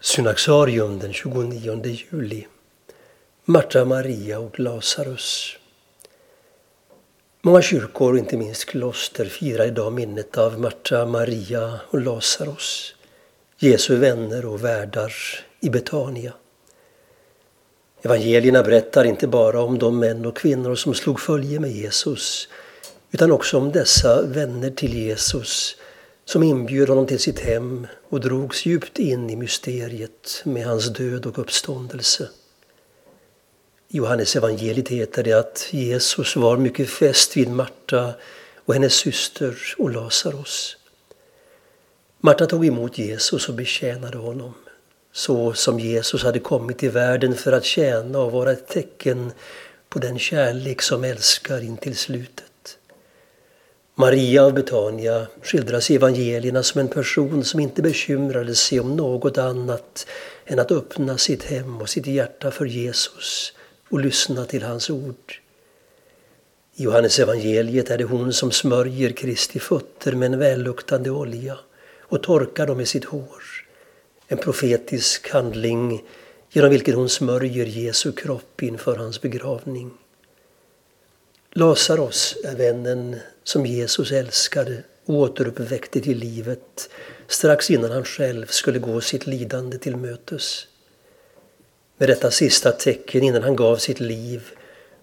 Synaxarium den 29 juli. Marta, Maria och Lazarus. Många kyrkor, inte minst kloster, firar idag minnet av Marta, Maria och Lazarus, Jesu vänner och värdar i Betania. Evangelierna berättar inte bara om de män och kvinnor som slog följe med Jesus, utan också om dessa vänner till Jesus som inbjöd honom till sitt hem och drogs djupt in i mysteriet med hans död och uppståndelse. I Johannes evangeliet heter det att Jesus var mycket fäst vid Marta och hennes syster och Lazarus. Marta tog emot Jesus och betjänade honom så som Jesus hade kommit till världen för att tjäna och vara ett tecken på den kärlek som älskar in till slutet. Maria av Betania skildras i evangelierna som en person som inte bekymrade sig om något annat än att öppna sitt hem och sitt hjärta för Jesus och lyssna till hans ord. I Johannes evangeliet är det hon som smörjer Kristi fötter med en välluktande olja och torkar dem med sitt hår. En profetisk handling genom vilken hon smörjer Jesu kropp inför hans begravning. Lazarus är vännen som Jesus älskade och återuppväckte till livet strax innan han själv skulle gå sitt lidande till mötes. Med detta sista tecken innan han gav sitt liv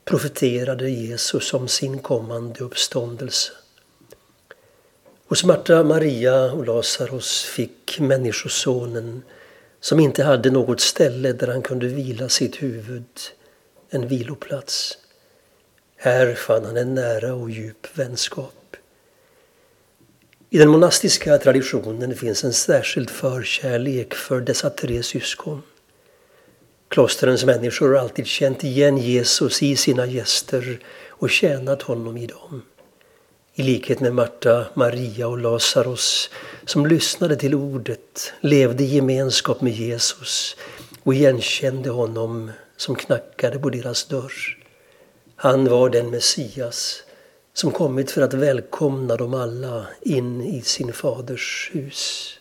profeterade Jesus om sin kommande uppståndelse. Hos Marta, Maria och Lazarus fick Människosonen, som inte hade något ställe där han kunde vila sitt huvud, en viloplats. Här fann han en nära och djup vänskap. I den monastiska traditionen finns en särskild förkärlek för dessa tre syskon. Klostrens människor har alltid känt igen Jesus i sina gäster och tjänat honom i dem. I likhet med Marta, Maria och Lazarus som lyssnade till ordet, levde i gemenskap med Jesus och igenkände honom som knackade på deras dörr. Han var den Messias som kommit för att välkomna dem alla in i sin faders hus.